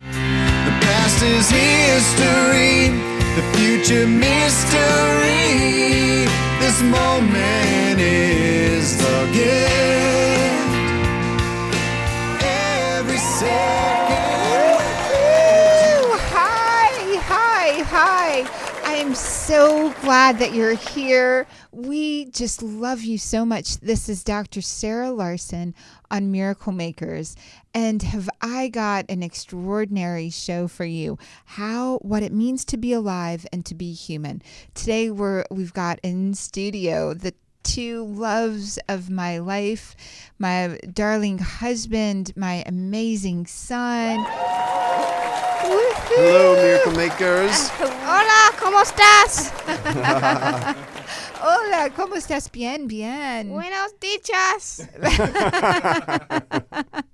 The past is history, the future mystery. This moment is the gift. Every second. Hi, hi, hi. I am so glad that you're here. We just love you so much. This is Dr. Sarah Larson on Miracle Makers. And have I got an extraordinary show for you? How what it means to be alive and to be human. Today we're we've got in studio the two loves of my life, my darling husband, my amazing son. Hello, Miracle Makers. Hola, ¿cómo estás? Hola, ¿cómo estás? Bien, bien. Buenos dichas.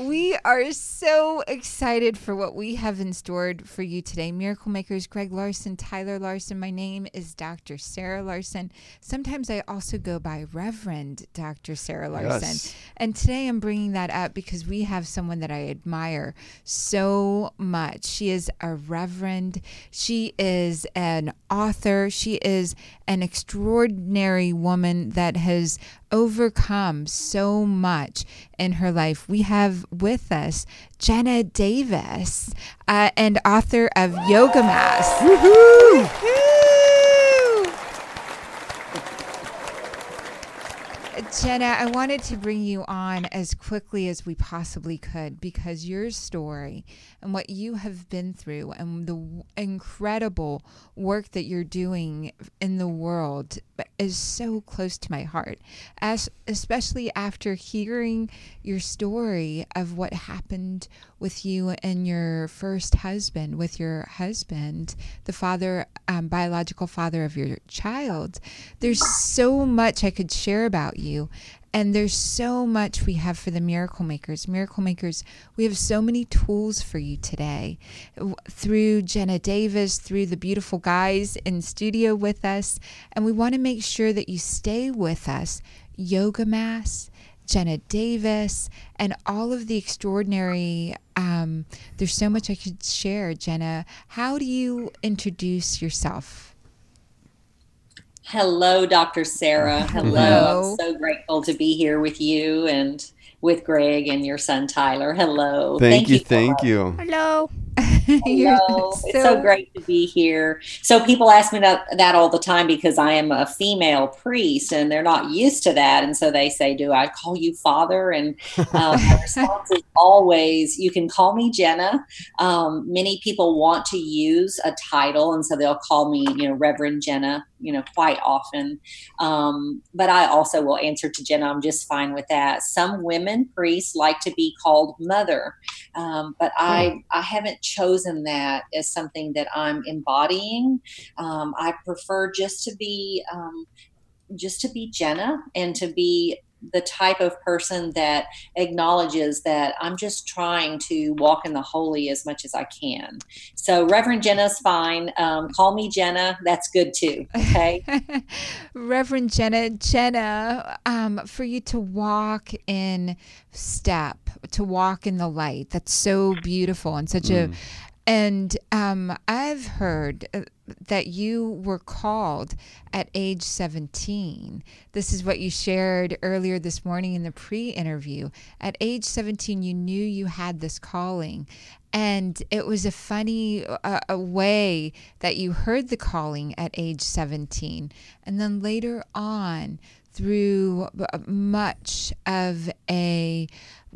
We are so excited for what we have in store for you today. Miracle Makers, Greg Larson, Tyler Larson. My name is Dr. Sarah Larson. Sometimes I also go by Reverend Dr. Sarah Larson. Yes. And today I'm bringing that up because we have someone that I admire so much. She is a reverend, she is an author, she is an extraordinary woman that has overcome so much in her life. We have with us Jenna Davis, uh, and author of Yoga Mass. Woohoo! Jenna, I wanted to bring you on as quickly as we possibly could because your story and what you have been through and the incredible work that you're doing in the world is so close to my heart. As especially after hearing your story of what happened with you and your first husband, with your husband, the father, um, biological father of your child. There's so much I could share about you. And there's so much we have for the Miracle Makers. Miracle Makers, we have so many tools for you today through Jenna Davis, through the beautiful guys in studio with us. And we want to make sure that you stay with us. Yoga Mass, Jenna Davis, and all of the extraordinary. Um, there's so much I could share, Jenna. How do you introduce yourself? Hello, Dr. Sarah. Hello. Hello. I'm so grateful to be here with you and with Greg and your son Tyler. Hello. Thank, you, thank you. Hello. You're Hello. It's so great to be here. So people ask me that, that all the time because I am a female priest and they're not used to that. And so they say, do I call you father? And um, my response is always, you can call me Jenna. Um, many people want to use a title. And so they'll call me, you know, Reverend Jenna, you know, quite often. Um, but I also will answer to Jenna. I'm just fine with that. Some women priests like to be called mother. Um, but I, I haven't chosen that as something that I'm embodying. Um, I prefer just to be, um, just to be Jenna and to be the type of person that acknowledges that I'm just trying to walk in the holy as much as I can. So Reverend Jenna's fine. Um, call me Jenna. That's good too. Okay. Reverend Jenna, Jenna, um, for you to walk in step, to walk in the light, that's so beautiful and such a And um, I've heard uh, that you were called at age 17. This is what you shared earlier this morning in the pre interview. At age 17, you knew you had this calling. And it was a funny uh, a way that you heard the calling at age 17. And then later on, through uh, much of a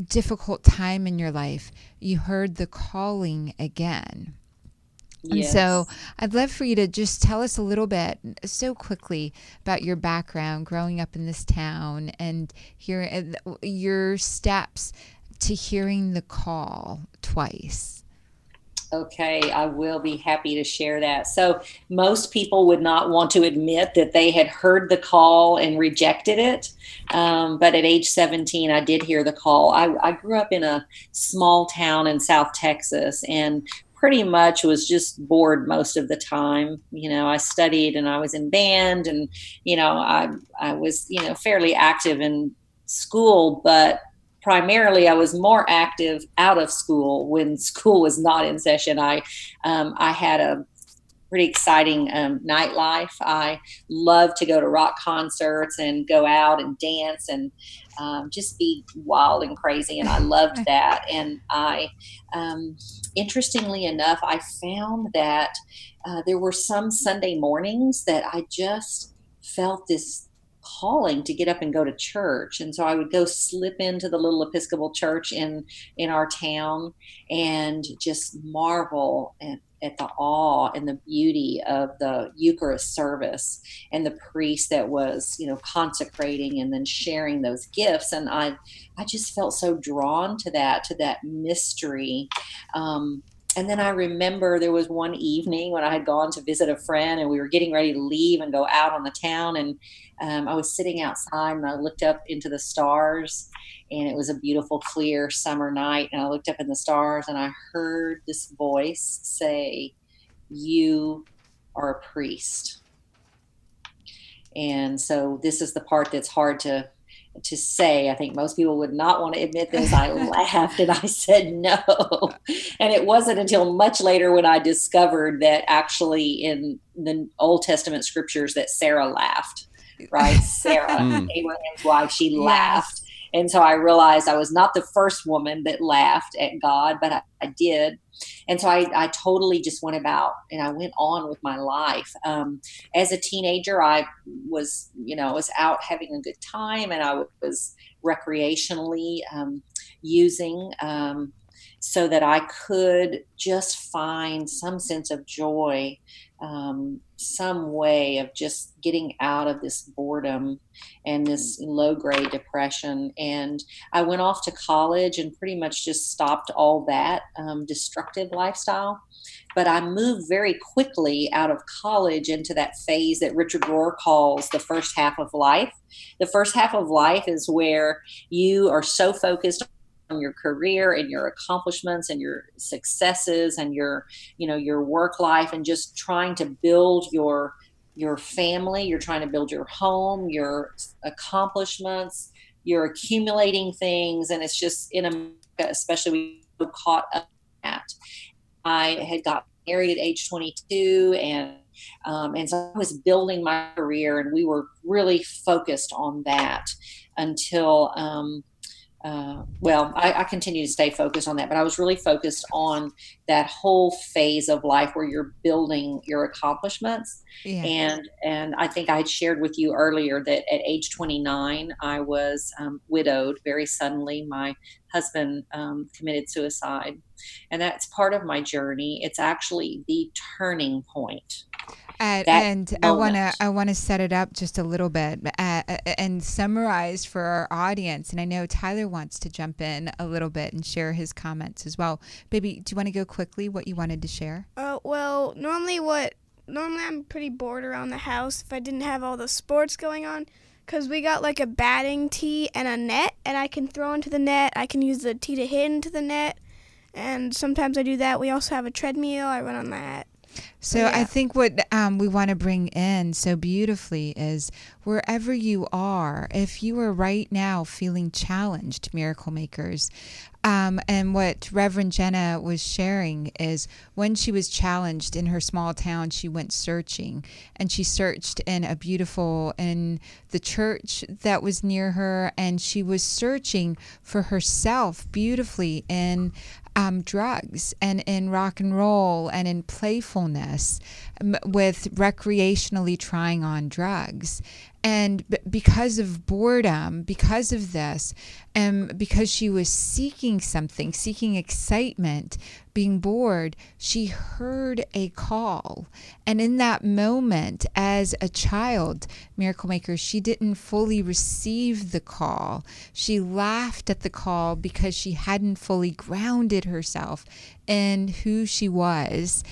difficult time in your life, you heard the calling again. And Yes. so I'd love for you to just tell us a little bit, so quickly, about your background growing up in this town and hear, uh, your steps to hearing the call twice. Okay, I will be happy to share that. So, most people would not want to admit that they had heard the call and rejected it. Um, but at age 17, I did hear the call. I, I grew up in a small town in South Texas and pretty much was just bored most of the time. You know, I studied and I was in band and, you know, I, I was, you know, fairly active in school, but primarily I was more active out of school when school was not in session. I um, I had a pretty exciting um, nightlife. I loved to go to rock concerts and go out and dance and um, just be wild and crazy, and I loved that. And I, um, interestingly enough, I found that uh, there were some Sunday mornings that I just felt this calling to get up and go to church. And so i would go slip into the little episcopal church in in our town and just marvel at, at the awe and the beauty of the eucharist service and the priest that was you know consecrating and then sharing those gifts. And i i just felt so drawn to that to that mystery um, and then I remember there was one evening when I had gone to visit a friend and we were getting ready to leave and go out on the town. And um, I was sitting outside and I looked up into the stars and it was a beautiful, clear summer night. And I looked up in the stars and I heard this voice say, You are a priest. And so this is the part that's hard to to say. I think most people would not want to admit this. I laughed and I said no. And it wasn't until much later when I discovered that actually in the Old Testament scriptures that Sarah laughed, right? Sarah, Mm. Abraham's wife, she laughed. And so I realized I was not the first woman that laughed at God, but I, I did. And so I, I totally just went about and I went on with my life. Um, as a teenager, I was, you know, was out having a good time and I was recreationally um, using um, so that I could just find some sense of joy, um, some way of just getting out of this boredom and this low grade depression. And I went off to college and pretty much just stopped all that um, destructive lifestyle. But I moved very quickly out of college into that phase that Richard Rohr calls the first half of life. The first half of life is where you are so focused your career and your accomplishments and your successes and your you know your work life and just trying to build your your family. You're trying to build your home your accomplishments you're accumulating things. And it's just in america especially we caught up that. I had got married at age 22 and um, and so i was building my career and we were really focused on that until um, uh, well, I, I continue to stay focused on that, but I was really focused on that whole phase of life where you're building your accomplishments. Yeah. And and I think I had shared with you earlier that at age 29, I was um, widowed very suddenly. My husband um, committed suicide, and that's part of my journey. It's actually the turning point. Uh, that and I want to. I want to set it up just a little bit uh, uh, and summarize for our audience. And I know Tyler wants to jump in a little bit and share his comments as well. Baby, do you want to go quickly? What you wanted to share? Uh, well, normally what normally I'm pretty bored around the house if I didn't have all the sports going on cuz we got like a batting tee and a net and I can throw into the net. I can use the tee to hit into the net. And sometimes I do that. We also have a treadmill. I run on that. So Yeah. I think what um, we want to bring in so beautifully is wherever you are, if you are right now feeling challenged, miracle makers, um, and what Reverend Jenna was sharing is when she was challenged in her small town, she went searching and she searched in a beautiful, in the church that was near her, and she was searching for herself beautifully in um, drugs and in rock and roll and in playfulness with recreationally trying on drugs. And b- because of boredom, because of this, and because she was seeking something, seeking excitement, being bored, she heard a call. And in that moment, as a child, Miracle Maker, she didn't fully receive the call. She laughed at the call because she hadn't fully grounded herself in who she was.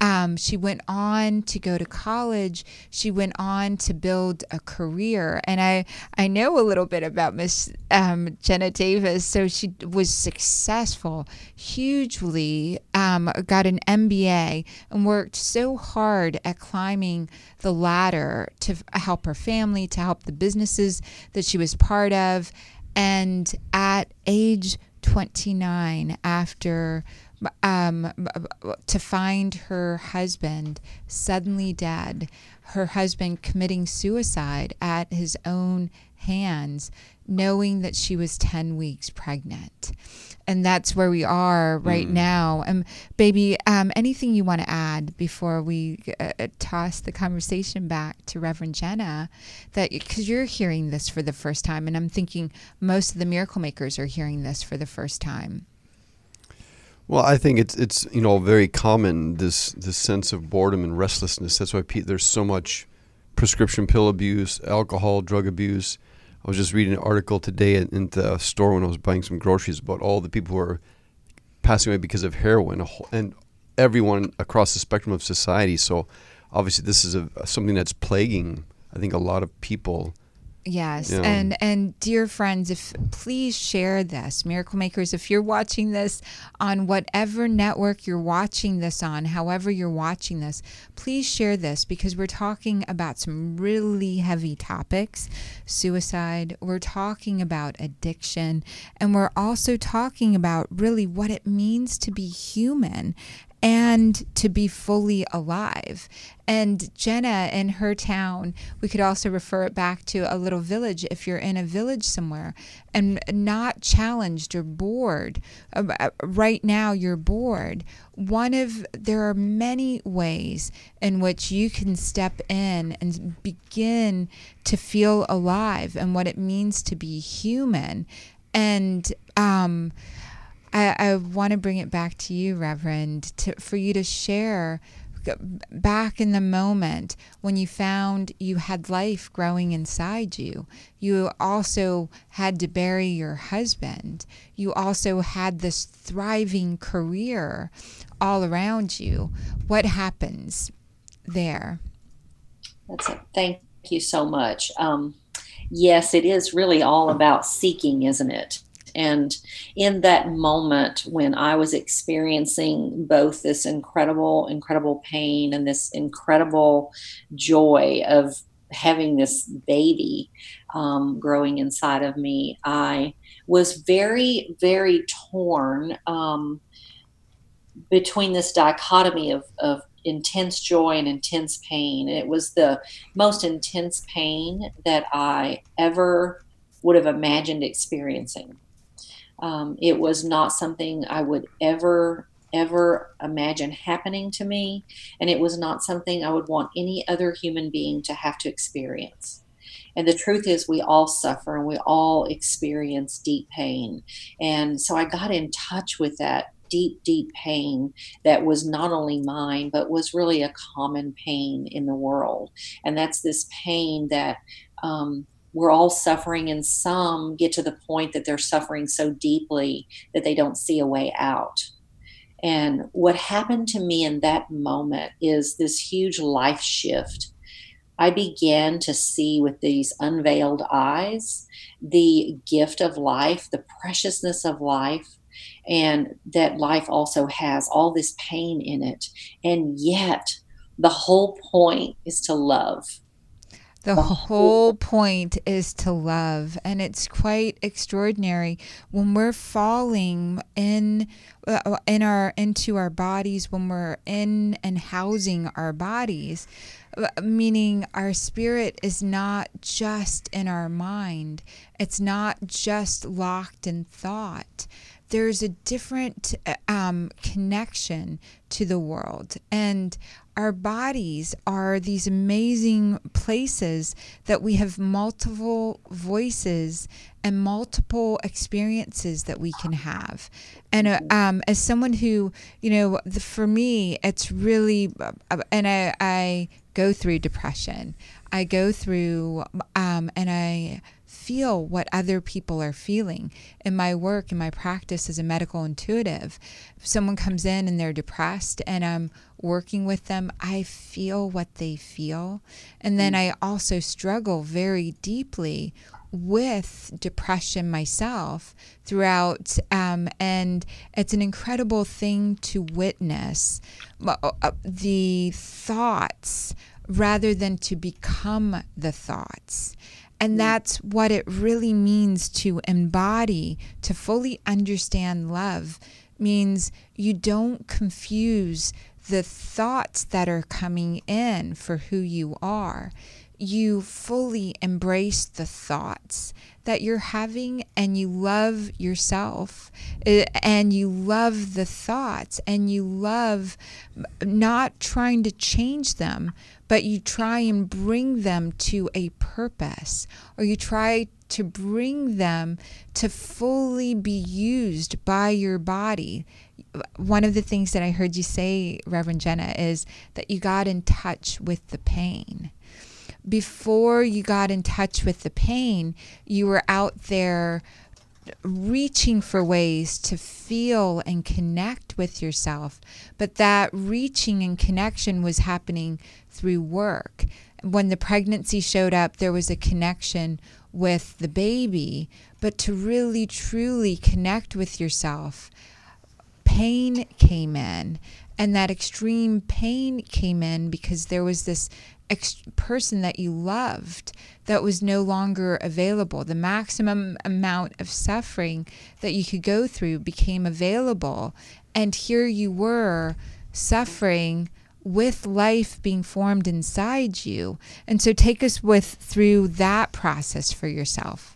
Um, she went on to go to college. She went on to build a career. And I, I know a little bit about Miss um, Jenna Davis. So she was successful, hugely, um, got an MBA, and worked so hard at climbing the ladder to help her family, to help the businesses that she was part of. And at age 29, after um, to find her husband suddenly dead, her husband committing suicide at his own hands, knowing that she was 10 weeks pregnant. And that's where we are right mm. now. Um, baby, um, anything you want to add before we uh, uh, toss the conversation back to Reverend Jenna? That because you're hearing this for the first time, and I'm thinking most of the miracle makers are hearing this for the first time. Well, I think it's it's you know very common this this sense of boredom and restlessness. That's why Pete, there's so much prescription pill abuse, alcohol, drug abuse. I was just reading an article today in, in the store when I was buying some groceries about all the people who are passing away because of heroin, and everyone across the spectrum of society. So, obviously, this is a, something that's plaguing. I think a lot of people Yes. Yeah. And and dear friends, if please share this. Miracle Makers, if you're watching this on whatever network you're watching this on, however you're watching this, please share this because we're talking about some really heavy topics. Suicide, we're talking about addiction, and we're also talking about really what it means to be human and to be fully alive. And Jenna in her town, we could also refer it back to a little village if you're in a village somewhere and not challenged or bored. Uh, uh, right now, you're bored. One of, there are many ways in which you can step in and begin to feel alive and what it means to be human. And, um, I, I want to bring it back to you, Reverend, to, for you to share back in the moment when you found you had life growing inside you. You also had to bury your husband. You also had this thriving career all around you. What happens there? That's it. Thank you so much. Um, yes, it is really all about seeking, isn't it? And in that moment when I was experiencing both this incredible, incredible pain and this incredible joy of having this baby um, growing inside of me, I was very, very torn um, between this dichotomy of, of intense joy and intense pain. It was the most intense pain that I ever would have imagined experiencing. Um, it was not something I would ever, ever imagine happening to me. And it was not something I would want any other human being to have to experience. And the truth is, we all suffer and we all experience deep pain. And so I got in touch with that deep, deep pain that was not only mine, but was really a common pain in the world. And that's this pain that um, we're all suffering, and some get to the point that they're suffering so deeply that they don't see a way out. And what happened to me in that moment is this huge life shift. I began to see with these unveiled eyes the gift of life, the preciousness of life, and that life also has all this pain in it. And yet, the whole point is to love The whole point is to love, and it's quite extraordinary. When we're falling in uh, in our into our bodies when we're in and housing our bodies uh, meaning our spirit is not just in our mind. It's not just locked in thought. There's a different uh, um, connection to the world. And our bodies are these amazing places that we have multiple voices and multiple experiences that we can have. And uh, um, as someone who, you know, the, for me, it's really, uh, and I, I go through depression. I go through, um, and I feel what other people are feeling. In my work, in my practice as a medical intuitive, if someone comes in and they're depressed and I'm working with them, I feel what they feel. And then I also struggle very deeply with depression myself throughout um, and it's an incredible thing to witness uh, the thoughts rather than to become the thoughts and mm. that's what it really means to embody, to fully understand love, means you don't confuse the thoughts that are coming in for who you are. You fully embrace the thoughts that you're having and you love yourself eh, and you love the thoughts and you love not trying to change them, but you try and bring them to a purpose or you try to bring them to fully be used by your body. One of the things that I heard you say, Reverend Jenna, is that you got in touch with the pain. Before you got in touch with the pain, you were out there reaching for ways to feel and connect with yourself. But that reaching and connection was happening through work. When the pregnancy showed up, there was a connection with the baby, but to really truly connect with yourself, pain came in. And that extreme pain came in because there was this ex- person that you loved that was no longer available. The maximum amount of suffering that you could go through became available. And here you were suffering with life being formed inside you. And so take us with through that process for yourself.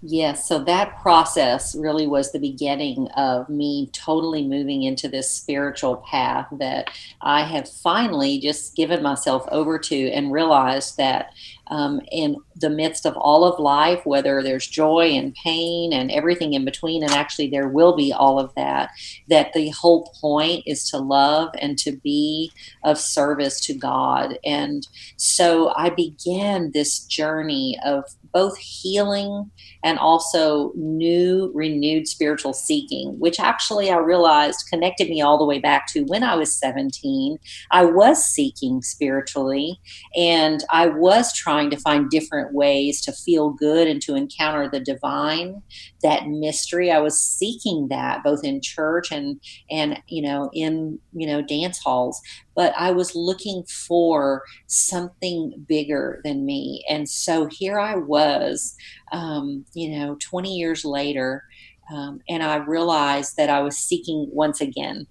Yes, so that process really was the beginning of me totally moving into this spiritual path that I have finally just given myself over to and realized that um, in the midst of all of life, whether there's joy and pain and everything in between, and actually there will be all of that, that the whole point is to love and to be of service to God. And so I began this journey of both healing and also new, renewed spiritual seeking, which actually I realized connected me all the way back to when I was 17. I was seeking spiritually and I was trying to find different ways to feel good and to encounter the divine, that mystery. I was seeking that both in church and, and, you know, in, you know, dance halls but I was looking for something bigger than me. And so here I was, um, you know, 20 years later, um, and I realized that I was seeking once again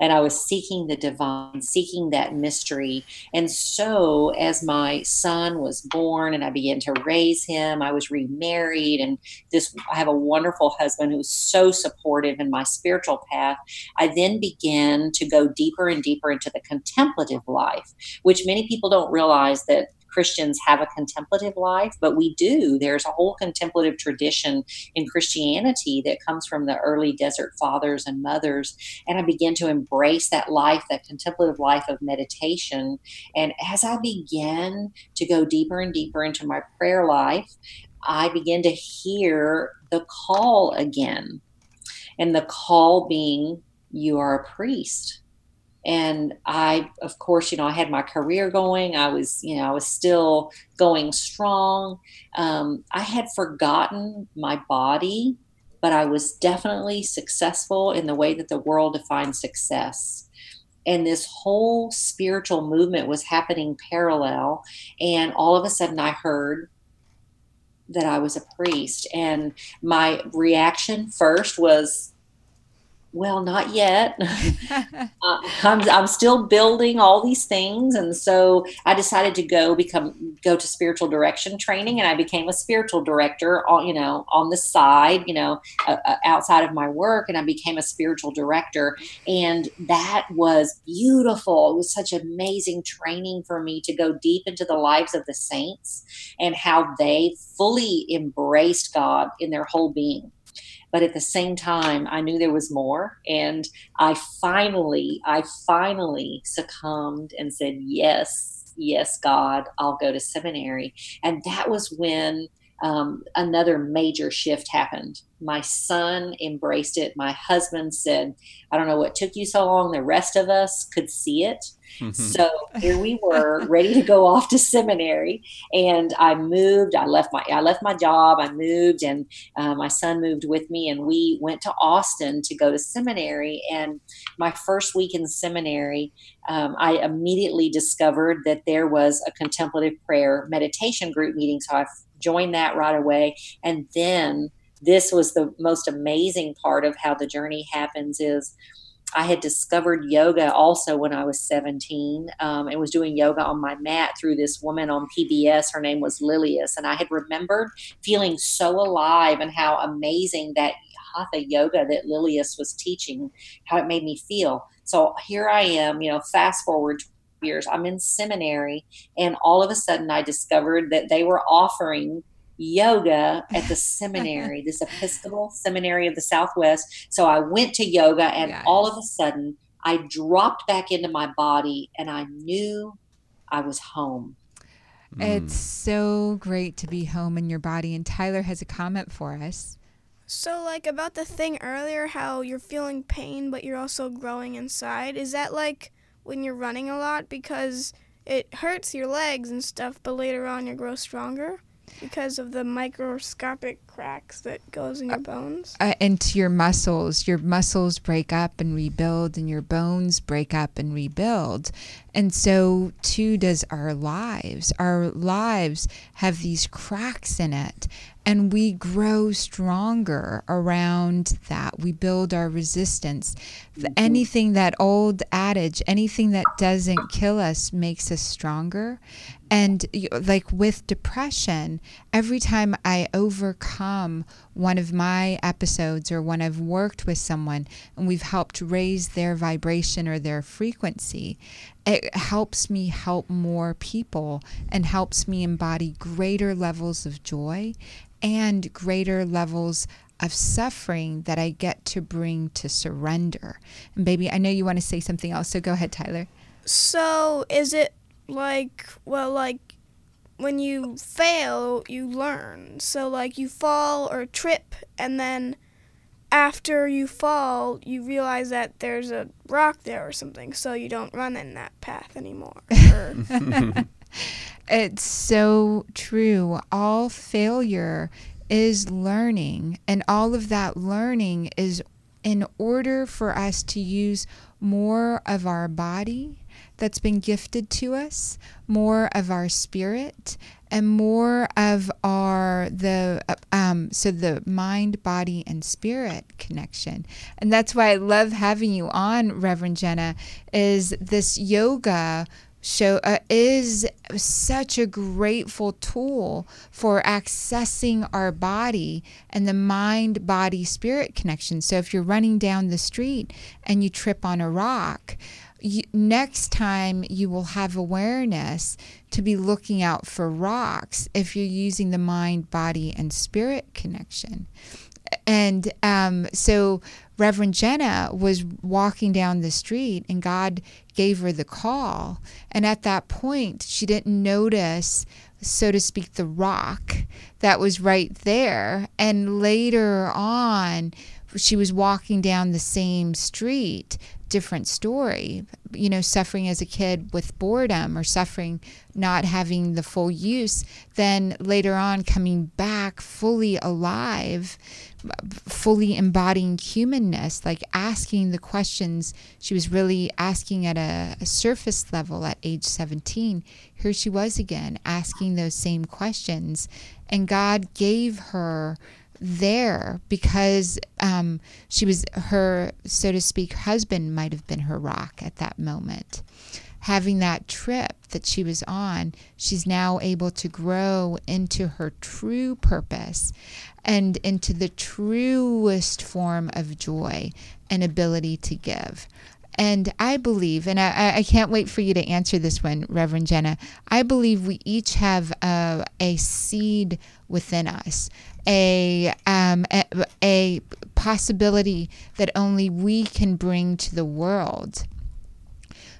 and I was seeking the divine, seeking that mystery. And so, as my son was born and I began to raise him, I was remarried, and this I have a wonderful husband who's so supportive in my spiritual path. I then began to go deeper and deeper into the contemplative life, which many people don't realize that Christians have a contemplative life, but we do. There's a whole contemplative tradition in Christianity that comes from the early desert fathers and mothers. And I began to embrace that life, that contemplative life of meditation. And as I began to go deeper and deeper into my prayer life, I began to hear the call again. And the call being, you are a priest and i of course you know i had my career going i was you know i was still going strong um, i had forgotten my body but i was definitely successful in the way that the world defines success and this whole spiritual movement was happening parallel. And all of a sudden, I heard that I was a priest. And my reaction first was, well, not yet. uh, I'm, I'm still building all these things, and so I decided to go become go to spiritual direction training, and I became a spiritual director on you know on the side, you know, uh, uh, outside of my work, and I became a spiritual director, and that was beautiful. It was such amazing training for me to go deep into the lives of the saints and how they fully embraced God in their whole being but at the same time i knew there was more and i finally i finally succumbed and said yes yes god i'll go to seminary and that was when um, another major shift happened. My son embraced it. My husband said, I don't know what took you so long. The rest of us could see it. Mm-hmm. So here we were ready to go off to seminary. And I moved. I left my I left my job. I moved and uh, my son moved with me and we went to Austin to go to seminary. And my first week in seminary, um, I immediately discovered that there was a contemplative prayer meditation group meeting. So I joined that right away. And then this was the most amazing part of how the journey happens is I had discovered yoga also when I was 17 um, and was doing yoga on my mat through this woman on PBS. Her name was Lilias. And I had remembered feeling so alive and how amazing that hatha yoga that Lilias was teaching, how it made me feel. So here I am, you know, fast forward years. I'm in seminary, and all of a sudden I discovered that they were offering yoga at the seminary, this Episcopal Seminary of the Southwest. So I went to yoga, and yes. all of a sudden I dropped back into my body, and I knew I was home. It's hmm. so great to be home in your body. And Tyler has a comment for us. So, like about the thing earlier, how you're feeling pain, but you're also growing inside. Is that like when you're running a lot because it hurts your legs and stuff, but later on you grow stronger because of the microscopic cracks that goes in your bones uh, into your muscles your muscles break up and rebuild and your bones break up and rebuild and so too does our lives our lives have these cracks in it and we grow stronger around that. We build our resistance. Mm-hmm. Anything that old adage, anything that doesn't kill us makes us stronger. And like with depression, every time I overcome one of my episodes or when I've worked with someone and we've helped raise their vibration or their frequency, it helps me help more people and helps me embody greater levels of joy and greater levels of suffering that I get to bring to surrender. And baby, I know you want to say something else, so go ahead, Tyler. So, is it like, well, like when you fail, you learn. So, like, you fall or trip, and then after you fall, you realize that there's a rock there or something, so you don't run in that path anymore. It's so true. All failure is learning, and all of that learning is in order for us to use more of our body that's been gifted to us, more of our spirit, and more of our the um, so the mind, body, and spirit connection. And that's why I love having you on, Reverend Jenna. Is this yoga show uh, is such a grateful tool for accessing our body and the mind body spirit connection so if you're running down the street and you trip on a rock next time you will have awareness to be looking out for rocks if you're using the mind body and spirit connection and um, so Reverend Jenna was walking down the street and God gave her the call. And at that point, she didn't notice, so to speak, the rock that was right there. And later on, she was walking down the same street different story. You know, suffering as a kid with boredom or suffering not having the full use, then later on coming back fully alive, fully embodying humanness, like asking the questions she was really asking at a, a surface level at age 17. Here she was again asking those same questions. And God gave her there because um, she was her, so to speak, husband might have been her rock at that moment. Having that trip that she was on, she's now able to grow into her true purpose and into the truest form of joy and ability to give. And I believe, and I, I can't wait for you to answer this one, Reverend Jenna. I believe we each have a, a seed within us, a, um, a, a possibility that only we can bring to the world.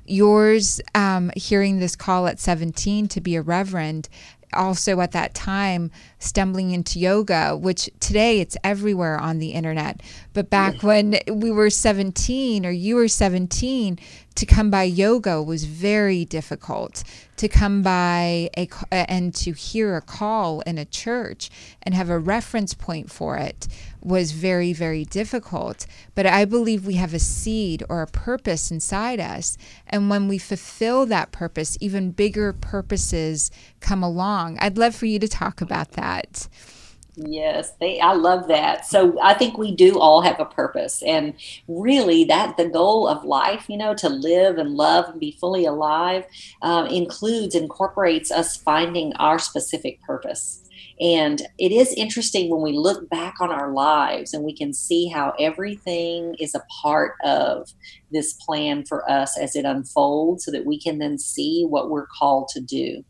Yours, um, hearing this call at 17 to be a reverend, also at that time stumbling into yoga, which today it's everywhere on the internet. But back when we were 17 or you were 17, to come by yoga was very difficult. To come by a and to hear a call in a church and have a reference point for it was very, very difficult. But I believe we have a seed or a purpose inside us. And when we fulfill that purpose, even bigger purposes come along. I'd love for you to talk about that. Yes, they I love that. So I think we do all have a purpose and really that the goal of life, you know, to live and love and be fully alive um, includes incorporates us finding our specific purpose. And it is interesting when we look back on our lives and we can see how everything is a part of this plan for us as it unfolds so that we can then see what we're called to do.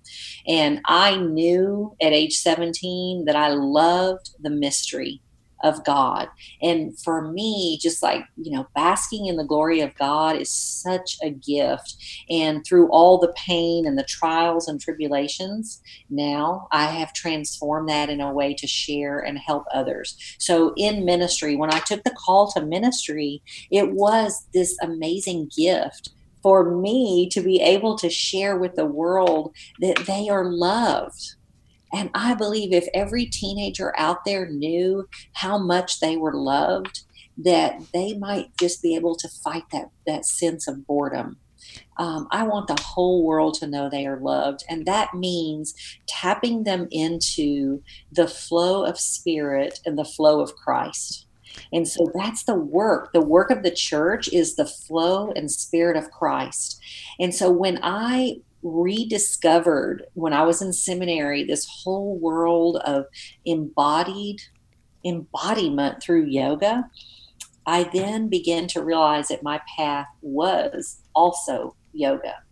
And I knew at age 17 that I loved the mystery of God. And for me, just like, you know, basking in the glory of God is such a gift. And through all the pain and the trials and tribulations, now I have transformed that in a way to share and help others. So in ministry, when I took the call to ministry, it was this amazing gift for me to be able to share with the world that they are loved and I believe if every teenager out there knew how much they were loved, that they might just be able to fight that, that sense of boredom. Um, I want the whole world to know they are loved. And that means tapping them into the flow of spirit and the flow of Christ. And so that's the work. The work of the church is the flow and spirit of Christ. And so when I rediscovered when I was in seminary this whole world of embodied embodiment through yoga. I then began to realize that my path was also yoga.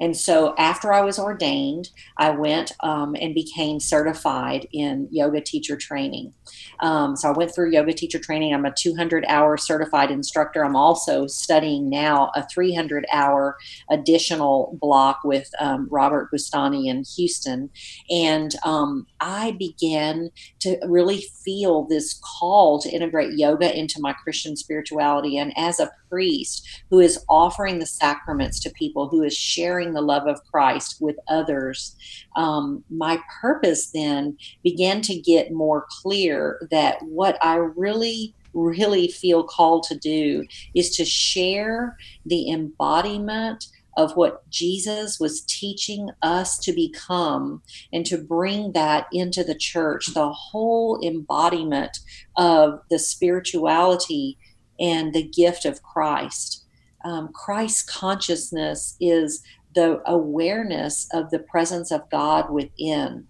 And so after I was ordained, I went um, and became certified in yoga teacher training. Um, so I went through yoga teacher training. I'm a 200 hour certified instructor. I'm also studying now a 300 hour additional block with um, Robert Bustani in Houston. And um, I began to really feel this call to integrate yoga into my Christian spirituality. And as a priest who is offering the sacraments to people, who is sharing the love of Christ with others, um, my purpose then began to get more clear that what I really really feel called to do is to share the embodiment of what Jesus was teaching us to become and to bring that into the church, the whole embodiment of the spirituality and the gift of Christ. Um, Christ consciousness is the awareness of the presence of God within.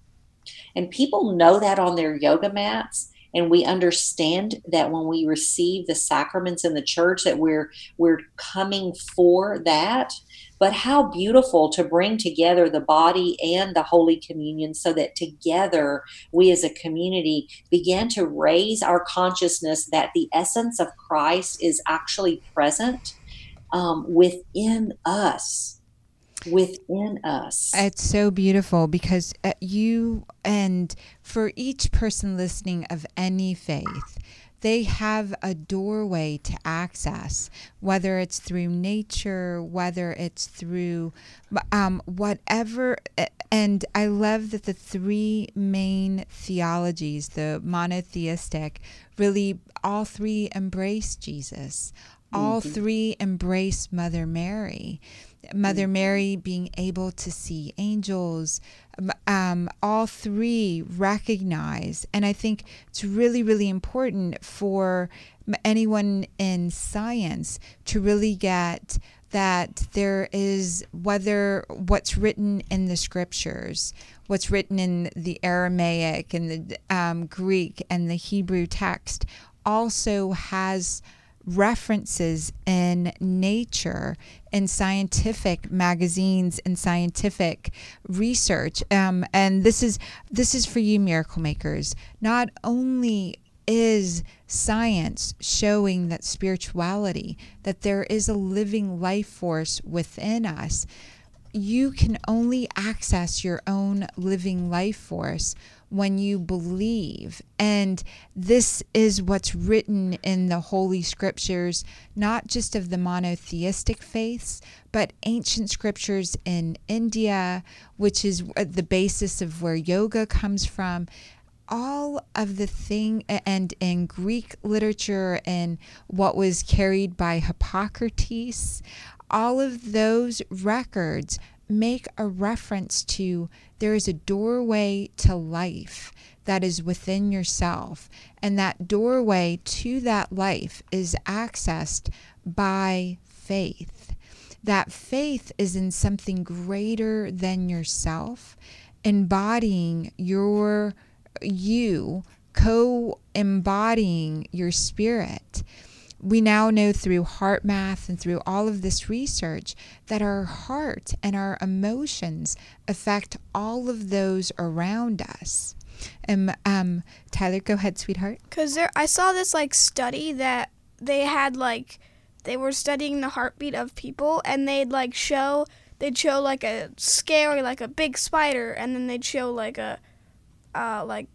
And people know that on their yoga mats. And we understand that when we receive the sacraments in the church, that we're we're coming for that. But how beautiful to bring together the body and the Holy Communion so that together we as a community begin to raise our consciousness that the essence of Christ is actually present um, within us within us. It's so beautiful because uh, you and for each person listening of any faith, they have a doorway to access, whether it's through nature, whether it's through um, whatever. And I love that the three main theologies, the monotheistic, really all three embrace Jesus. All three embrace Mother Mary. Mother Mary being able to see angels, um, all three recognize. And I think it's really, really important for anyone in science to really get that there is whether what's written in the scriptures, what's written in the Aramaic and the um, Greek and the Hebrew text also has references in nature in scientific magazines and scientific research. Um, and this is this is for you miracle makers. Not only is science showing that spirituality that there is a living life force within us you can only access your own living life force when you believe. And this is what's written in the Holy Scriptures, not just of the monotheistic faiths, but ancient scriptures in India, which is the basis of where yoga comes from. All of the thing, and in Greek literature and what was carried by Hippocrates, all of those records make a reference to there is a doorway to life that is within yourself. And that doorway to that life is accessed by faith. That faith is in something greater than yourself, embodying your you, co embodying your spirit we now know through HeartMath and through all of this research that our heart and our emotions affect all of those around us. And um, Tyler, go ahead, sweetheart. Cause there, I saw this like study that they had like they were studying the heartbeat of people, and they'd like show they'd show like a scary like a big spider, and then they'd show like a uh, like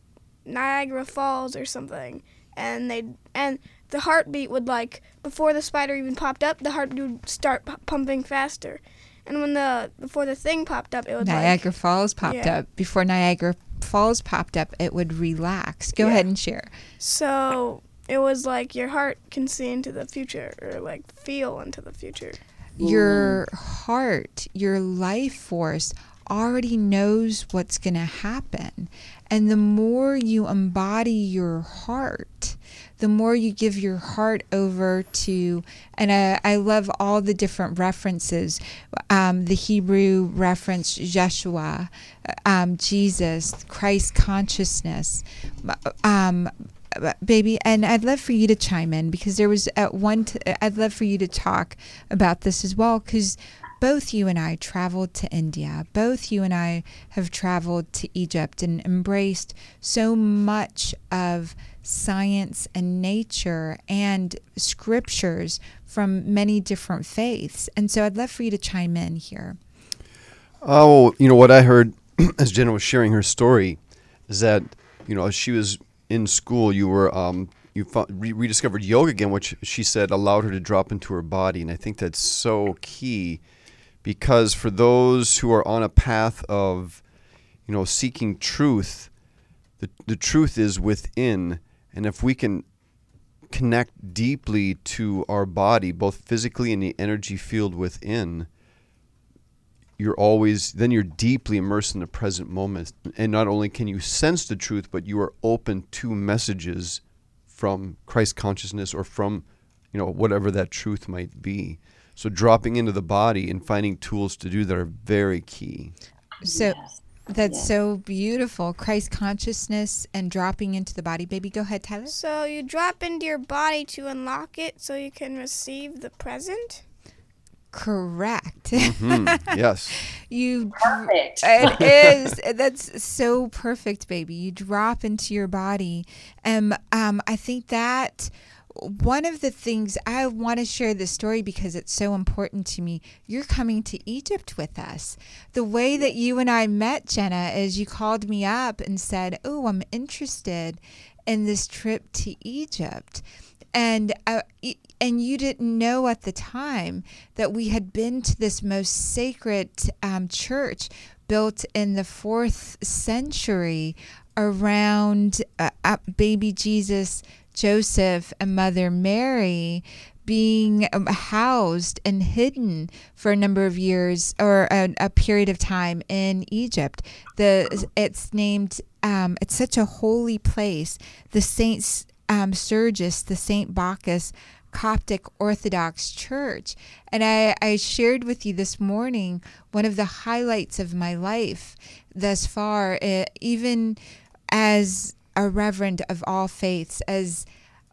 Niagara Falls or something, and they and the heartbeat would like before the spider even popped up, the heartbeat would start p- pumping faster, and when the before the thing popped up, it would Niagara like, Falls popped yeah. up. Before Niagara Falls popped up, it would relax. Go Yeah. ahead and share. so it was like your heart can see into the future or like feel into the future. Your heart, your life force already knows what's going to happen. And the more you embody your heart, the more you give your heart over to, and I, I love all the different references um, the Hebrew reference, Yeshua, um, Jesus, Christ consciousness. Um, baby and i'd love for you to chime in because there was at one i'd love for you to talk about this as well because both you and i traveled to india. Both you and i have traveled to egypt and embraced so much of science and nature and scriptures from many different faiths. And so i'd love for you to chime in here. Oh, you know what I heard as Jenna was sharing her story is that you know as she was in school, you were um, you rediscovered yoga again, which she said allowed her to drop into her body, and I think that's so key because for those who are on a path of you know seeking truth, the the truth is within, and if we can connect deeply to our body, both physically and the energy field within you're always then you're deeply immersed in the present moment. And not only can you sense the truth but you are open to messages from christ consciousness or from you know whatever that truth might be so dropping into the body and finding tools to do that are very key. So Yes. that's Yes. so beautiful christ consciousness and dropping into the body. Baby go ahead tyler. So you drop into your body to unlock it so you can receive the present. correct. Hmm, yes. You Perfect. it is. That's so perfect baby. You drop into your body. And um, i think that one of the things i want to share this story because it's so important to me. You're coming to egypt with us. The way that you and i met jenna is you called me up and said oh i'm interested in this trip to Egypt. And uh, and you didn't know at the time that we had been to this most sacred um, church built in the fourth century around uh, baby Jesus, Joseph, and Mother Mary being um, housed and hidden for a number of years or a, a period of time in Egypt. The it's named um, it's such a holy place. The Saint um, Sergius, the Saint Bacchus Coptic Orthodox Church. And I, I shared with you this morning one of the highlights of my life thus far, uh, even as a reverend of all faiths, as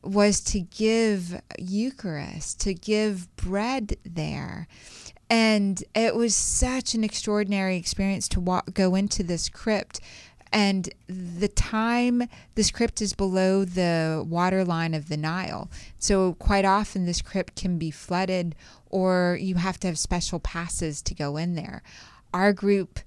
was to give Eucharist, to give bread there. And it was such an extraordinary experience to walk, go into this crypt and the time this crypt is below the water line of the Nile. So quite often this crypt can be flooded or you have to have special passes to go in there. Our group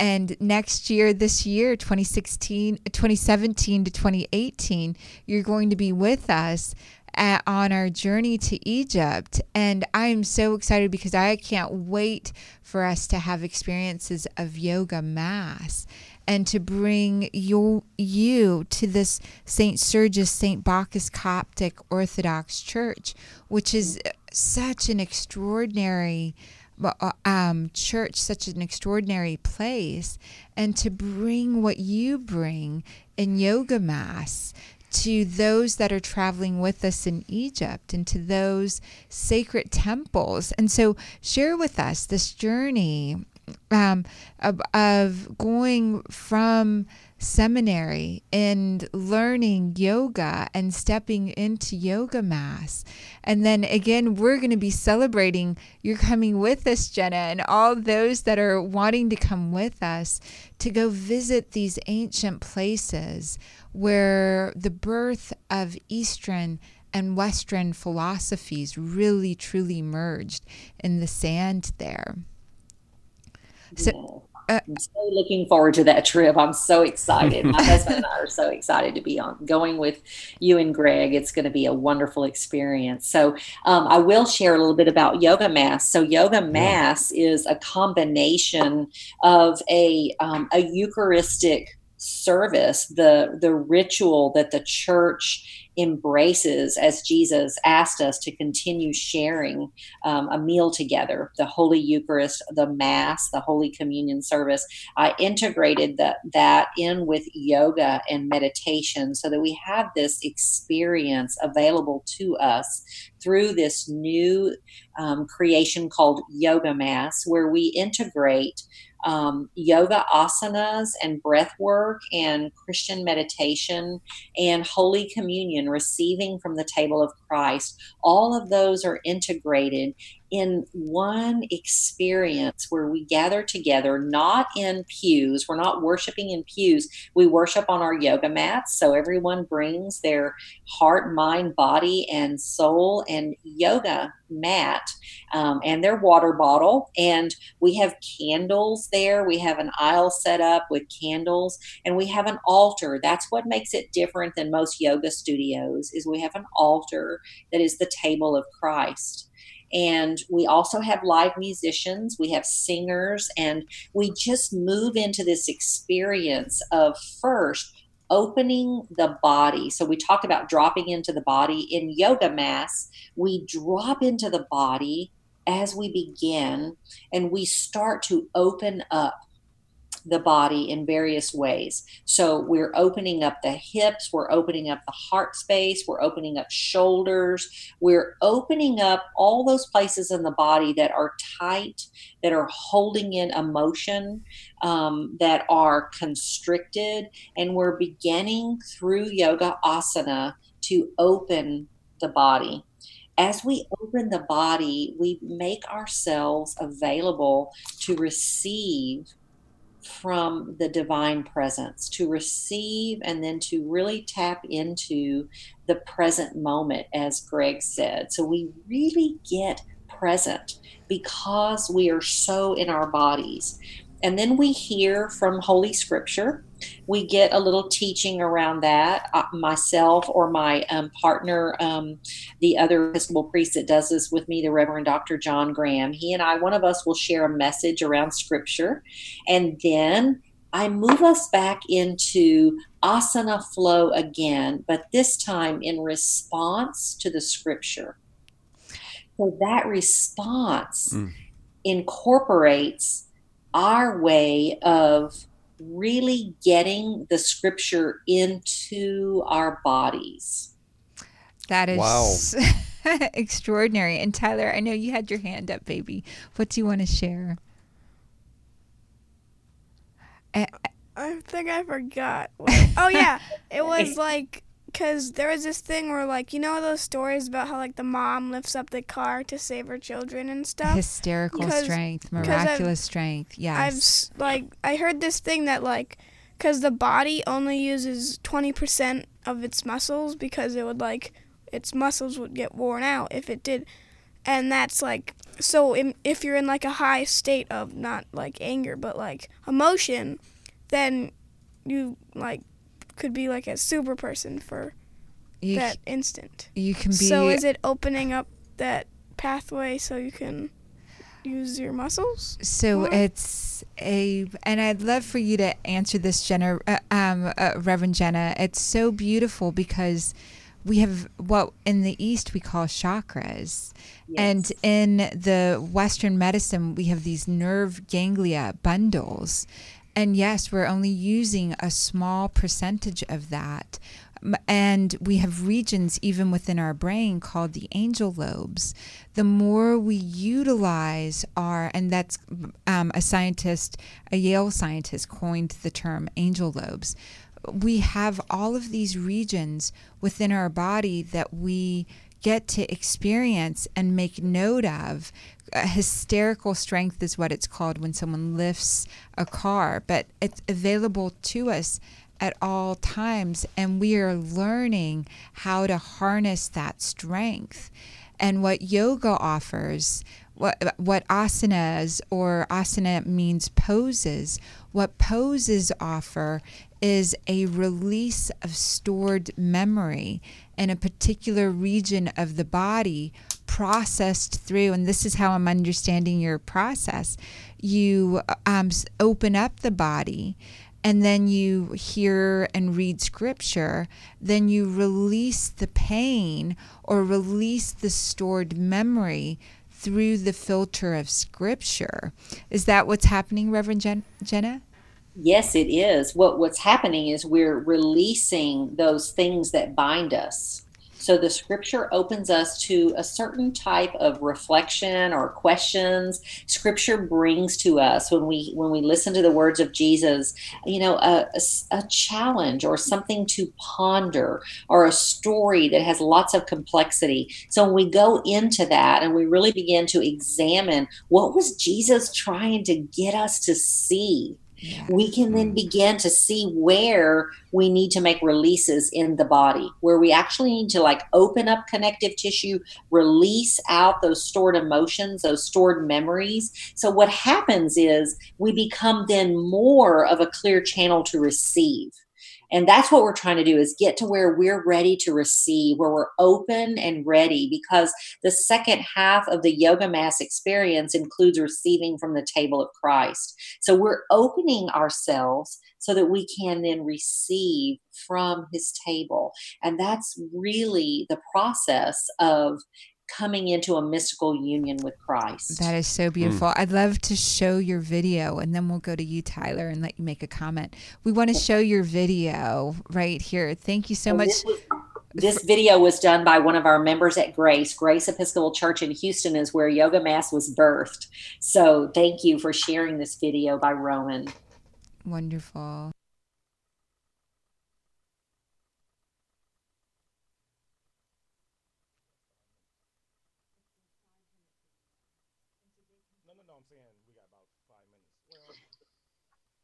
and next year this year 2016 2017 to 2018 you're going to be with us at, on our journey to Egypt. And I'm so excited because I can't wait for us to have experiences of yoga mass and to bring you, you to this St. Sergius, St. Bacchus Coptic Orthodox Church, which is such an extraordinary um, church, such an extraordinary place, and to bring what you bring in yoga mass to those that are traveling with us in Egypt and to those sacred temples. And so, share with us this journey um, of, of going from seminary and learning yoga and stepping into yoga mass. And then again, we're going to be celebrating you're coming with us, Jenna, and all those that are wanting to come with us to go visit these ancient places where the birth of Eastern and Western philosophies really truly merged in the sand there. So, uh, I'm so looking forward to that trip. I'm so excited. My husband and I are so excited to be on going with you and Greg. It's going to be a wonderful experience. So um, I will share a little bit about yoga mass. So yoga mass is a combination of a um, a Eucharistic service, the the ritual that the church embraces as Jesus asked us to continue sharing um, a meal together, the Holy Eucharist, the Mass, the Holy Communion service. I integrated that that in with yoga and meditation so that we have this experience available to us through this new um, creation called Yoga Mass, where we integrate um, yoga asanas and breath work and Christian meditation and Holy Communion, receiving from the table of Christ. All of those are integrated in one experience where we gather together, not in pews. We're not worshiping in pews. We worship on our yoga mats. So everyone brings their heart, mind, body, and soul and yoga mat um, and their water bottle. And we have candles there. We have an aisle set up with candles and we have an altar. That's what makes it different than most yoga studios is we have an altar that is the table of Christ and we also have live musicians we have singers and we just move into this experience of first opening the body. So we talked about dropping into the body in yoga mass. We drop into the body as we begin and we start to open up the body in various ways. So we're opening up the hips, we're opening up the heart space, we're opening up shoulders, we're opening up all those places in the body that are tight, that are holding in emotion, um, that are constricted, and we're beginning through yoga asana to open the body as we open the body, we make ourselves available to receive from the divine presence, to receive and then to really tap into the present moment, as Greg said. So we really get present because we are so in our bodies. And then we hear from Holy Scripture we get a little teaching around that. Uh, myself or my um, partner, um, the other Episcopal priest that does this with me, the Reverend Dr. John Graham, he and I, one of us will share a message around Scripture, and then I move us back into asana flow again, but this time in response to the Scripture. So that response mm. incorporates our way of really getting the scripture into our bodies. That is wow. extraordinary. And Tyler, I know you had your hand up, baby. What do you want to share? I, I think I forgot. oh yeah, it was like because there was this thing where like you know those stories about how like the mom lifts up the car to save her children and stuff? Hysterical strength miraculous strength yes. i've like i heard this thing that like because the body only uses 20% of its muscles because it would like its muscles would get worn out if it did. And that's like so in, if you're in like a high state of not like anger but like emotion then you like could be like a super person for you that c- instant. You can be. So is it opening up that pathway so you can use your muscles? So more? it's a, and I'd love for you to answer this, Jenna, uh, um, uh, Reverend Jenna. It's so beautiful because we have what in the East we call chakras. Yes. And in the Western medicine, we have these nerve ganglia bundles. And yes, we're only using a small percentage of that. And we have regions even within our brain called the angel lobes. The more we utilize our, and that's um, a scientist, a Yale scientist coined the term angel lobes. We have all of these regions within our body that we get to experience and make note of. A hysterical strength is what it's called when someone lifts a car, but it's available to us at all times, and we are learning how to harness that strength. And what yoga offers, what, what asanas or asana means poses, what poses offer is a release of stored memory in a particular region of the body processed through and this is how i'm understanding your process you um, open up the body and then you hear and read scripture, then you release the pain or release the stored memory through the filter of scripture. Is that what's happening, Reverend Jen- Jenna? Yes, it is. What what's happening is we're releasing those things that bind us. So the scripture opens us to a certain type of reflection or questions. Scripture brings to us when we when we listen to the words of Jesus, you know, a, a, a challenge or something to ponder or a story that has lots of complexity. So when we go into that and we really begin to examine what was Jesus trying to get us to see we can then mm. begin to see where we need to make releases in the body, where we actually need to like open up connective tissue, release out those stored emotions, those stored memories. So, what happens is we become then more of a clear channel to receive and that's what we're trying to do is get to where we're ready to receive where we're open and ready because the second half of the yoga mass experience includes receiving from the table of christ. So we're opening ourselves so that we can then receive from his table. And that's really the process of coming into a mystical union with Christ. That is so beautiful. Mm. I'd love to show your video and then we'll go to you, Tyler, and let you make a comment. We want to show your video right here. Thank you so much. This, was, this video was done by one of our members at Grace. Grace Episcopal Church in Houston is where Yoga Mass was birthed. So thank you for sharing this video by Roman. Wonderful.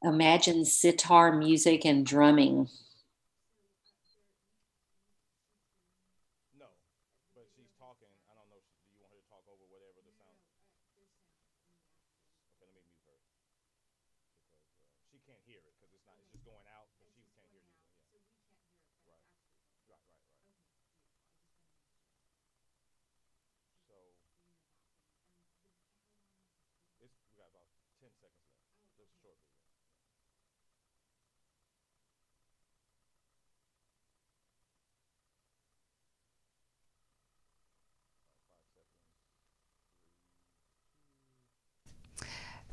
Imagine sitar music and drumming. No, but she's talking. I don't know. Do you want her to talk over whatever the sound? Okay, let me mute her because uh, she can't hear it because it's not. It's just going out, but she can't hear you. Yeah. Right. Right. Right. Right. So it's we got about ten seconds left. Just a short video.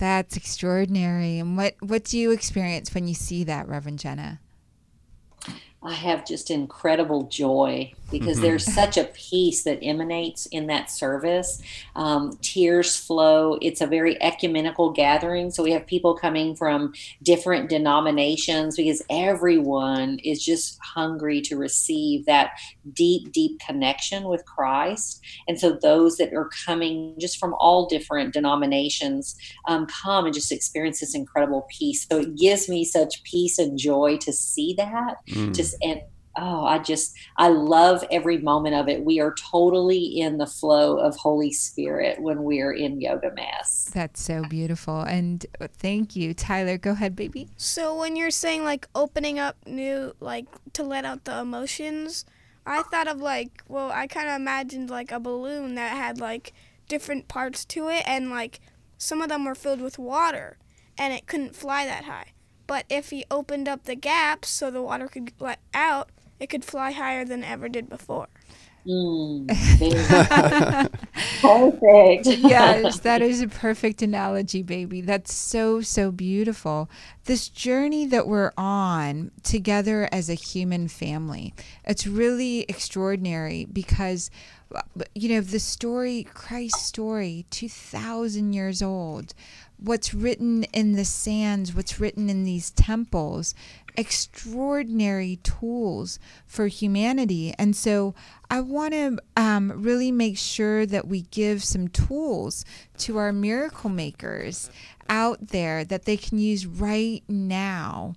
That's extraordinary. And what what do you experience when you see that, Reverend Jenna? I have just incredible joy because there's such a peace that emanates in that service. Um, tears flow. It's a very ecumenical gathering. So we have people coming from different denominations because everyone is just hungry to receive that deep, deep connection with Christ. And so those that are coming just from all different denominations um, come and just experience this incredible peace. So it gives me such peace and joy to see that. Just and oh i just i love every moment of it we are totally in the flow of holy spirit when we're in yoga mass That's so beautiful. And uh, thank you. Tyler, go ahead, baby. So when you're saying like opening up new like to let out the emotions, I thought of like well, I kind of imagined like a balloon that had like different parts to it and like some of them were filled with water and it couldn't fly that high. But if he opened up the gaps so the water could let out, it could fly higher than it ever did before. Mm, perfect yes, that is a perfect analogy, baby. That's so, so beautiful. This journey that we're on together as a human family, it's really extraordinary because, you know, the story, Christ's story, 2,000 years old, what's written in the sands, what's written in these temples, extraordinary tools for humanity. And so I want to um, really make sure that we give some tools to our miracle makers out there that they can use right now.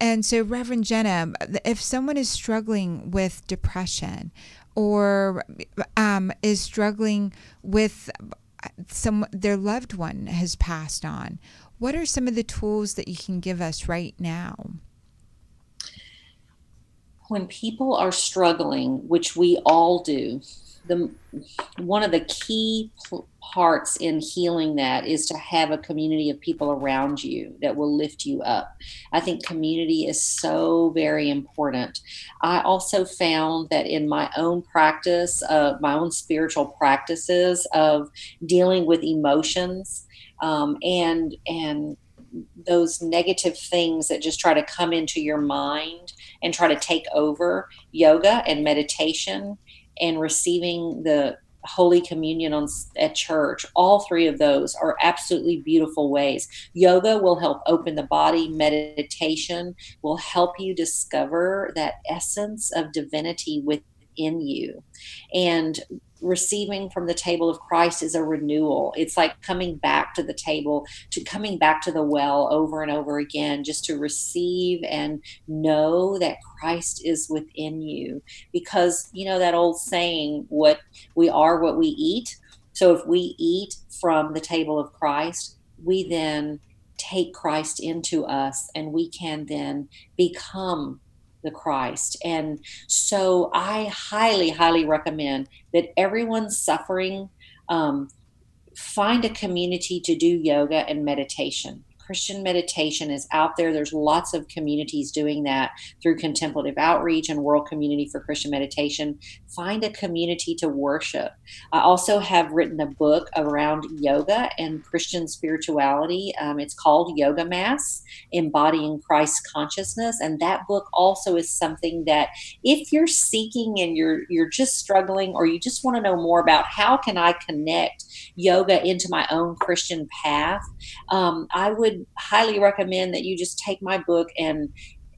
And so, Reverend Jenna, if someone is struggling with depression or um, is struggling with some their loved one has passed on, what are some of the tools that you can give us right now? When people are struggling, which we all do, the one of the key parts in healing that is to have a community of people around you that will lift you up. I think community is so very important. I also found that in my own practice, uh, my own spiritual practices of dealing with emotions um, and and those negative things that just try to come into your mind and try to take over yoga and meditation and receiving the holy communion on at church. All three of those are absolutely beautiful ways. Yoga will help open the body. Meditation will help you discover that essence of divinity within you. And receiving from the table of Christ is a renewal. It's like coming back to the table, to coming back to the well over and over again, just to receive and know that Christ is within you. Because, you know, that old saying, what we are, what we eat. So if we eat from the table of Christ, we then take Christ into us and we can then become the Christ. And so I highly, highly recommend that everyone suffering um, find a community to do yoga and meditation. Christian meditation is out there. There's lots of communities doing that through Contemplative Outreach and World Community for Christian Meditation. Find a community to worship. I also have written a book around yoga and Christian spirituality. Um, it's called Yoga Mass Embodying Christ Consciousness. And that book also is something that if you're seeking and you're you're just struggling or you just want to know more about how can I connect yoga into my own Christian path, um, I would highly recommend that you just take my book and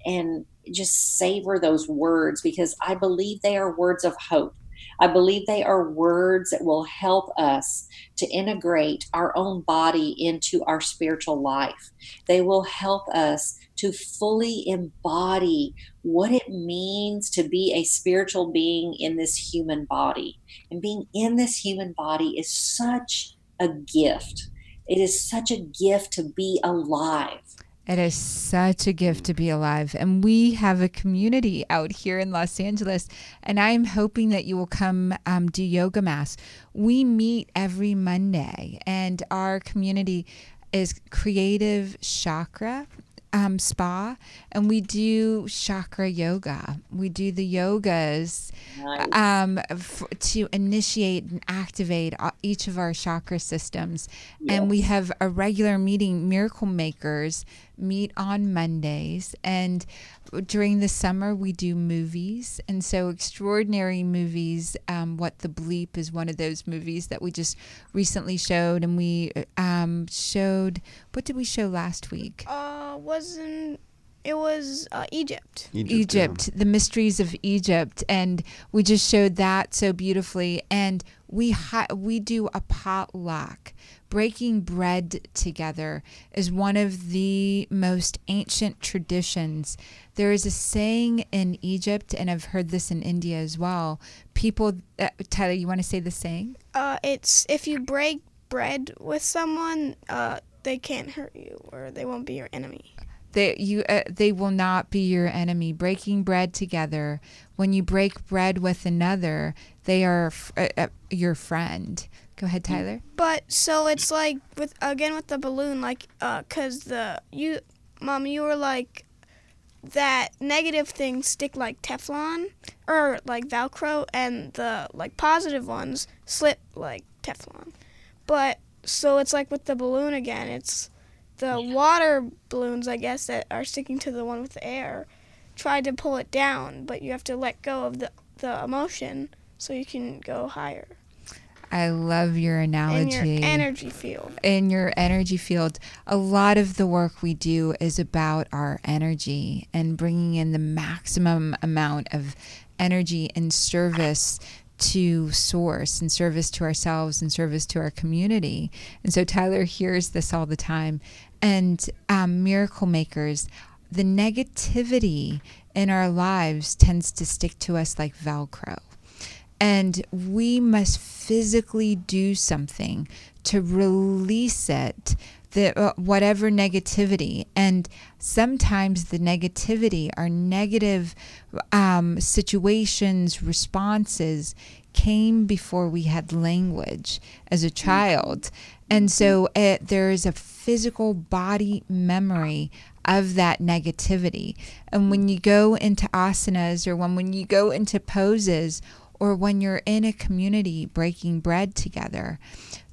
and just savor those words because I believe they are words of hope. I believe they are words that will help us to integrate our own body into our spiritual life. They will help us to fully embody what it means to be a spiritual being in this human body. And being in this human body is such a gift. It is such a gift to be alive. It is such a gift to be alive. And we have a community out here in Los Angeles. And I am hoping that you will come um, do yoga mass. We meet every Monday, and our community is Creative Chakra um, Spa, and we do chakra yoga. We do the yogas Nice. um, f- to initiate and activate uh, each of our chakra systems. And we have a regular meeting, Miracle Makers meet on Mondays. And during the summer, we do movies. And so, Extraordinary Movies, um, What the Bleep is one of those movies that we just recently showed. And we um, showed, what did we show last week? Uh, wasn't it was uh, Egypt? Egypt. Egypt, the mysteries of Egypt, and we just showed that so beautifully. And we ha- we do a potluck. Breaking bread together is one of the most ancient traditions. There is a saying in Egypt, and I've heard this in India as well. People, uh, Tyler, you want to say the saying? Uh, it's if you break bread with someone, uh, they can't hurt you or they won't be your enemy. they you uh, they will not be your enemy breaking bread together when you break bread with another they are f- uh, uh, your friend go ahead tyler But so it's like with again with the balloon, like uh, cause the you, mom, you were like that negative things stick like Teflon or like Velcro, and the like positive ones slip like Teflon. But so it's like with the balloon again, it's the water balloons, I guess, that are sticking to the one with the air. Try to pull it down, but you have to let go of the the emotion so you can go higher i love your in analogy your energy field. in your energy field, a lot of the work we do is about our energy and bringing in the maximum amount of energy in service to source and service to ourselves and service to our community. And so Tyler hears this all the time. And um, miracle makers, the negativity in our lives tends to stick to us like Velcro and we must physically do something to release it the uh, whatever negativity. And sometimes the negativity are negative um, situations responses came before we had language as a child. And so it, there is a physical body memory of that negativity. And when you go into asanas or when, when you go into poses or when you're in a community breaking bread together,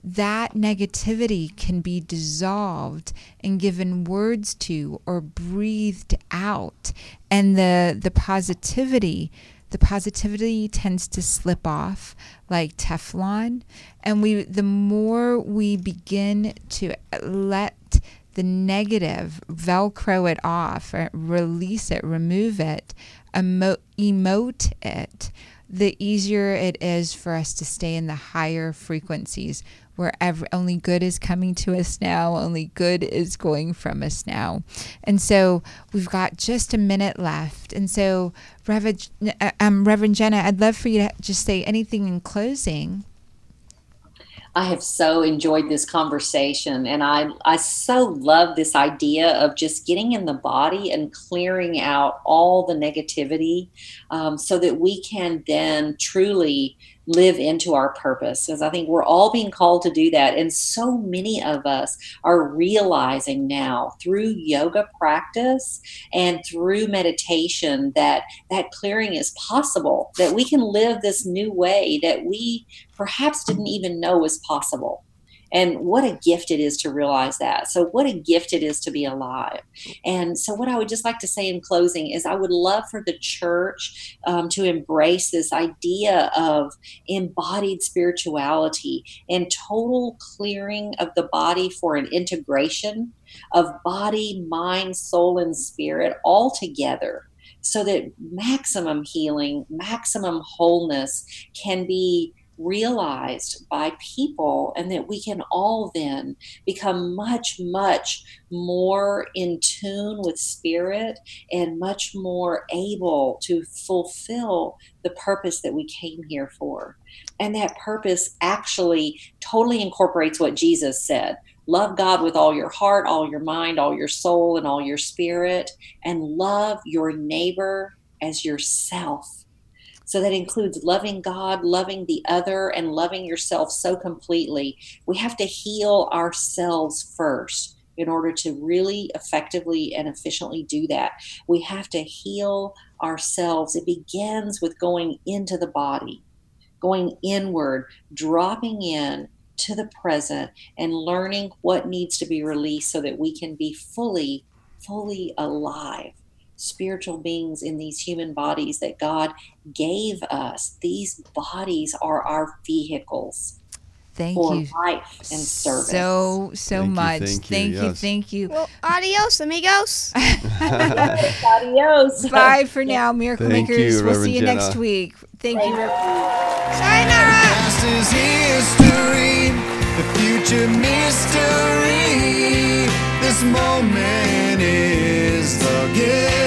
that negativity can be dissolved and given words to or breathed out. And the, the positivity, the positivity tends to slip off like Teflon. And we the more we begin to let the negative velcro it off, or release it, remove it, emo- emote it, the easier it is for us to stay in the higher frequencies where ev- only good is coming to us now, only good is going from us now. And so we've got just a minute left. And so, Reverend, uh, um, Reverend Jenna, I'd love for you to just say anything in closing. I have so enjoyed this conversation and I I so love this idea of just getting in the body and clearing out all the negativity um, so that we can then truly live into our purpose because I think we're all being called to do that and so many of us are realizing now through yoga practice and through meditation that that clearing is possible that we can live this new way that we perhaps didn't even know was possible. And what a gift it is to realize that. So, what a gift it is to be alive. And so, what I would just like to say in closing is I would love for the church um, to embrace this idea of embodied spirituality and total clearing of the body for an integration of body, mind, soul, and spirit all together so that maximum healing, maximum wholeness can be realized by people and that we can all then become much much more in tune with spirit and much more able to fulfill the purpose that we came here for and that purpose actually totally incorporates what Jesus said Love God with all your heart, all your mind, all your soul, and all your spirit, and love your neighbor as yourself. So that includes loving God, loving the other, and loving yourself so completely. We have to heal ourselves first in order to really effectively and efficiently do that. We have to heal ourselves. It begins with going into the body, going inward, dropping in to the present and learning what needs to be released so that we can be fully, fully alive. Spiritual beings in these human bodies that God gave us. These bodies are our vehicles Thank for you life and service. so so Thank you, much. thank you, thank you, yes. thank you. Well, adios, amigos. Adios. Bye for now, Miracle Thank Makers. you, we'll Reverend see you next week. Thank you. Rev- Sayonara. past is history, the future mystery. This moment is the gift.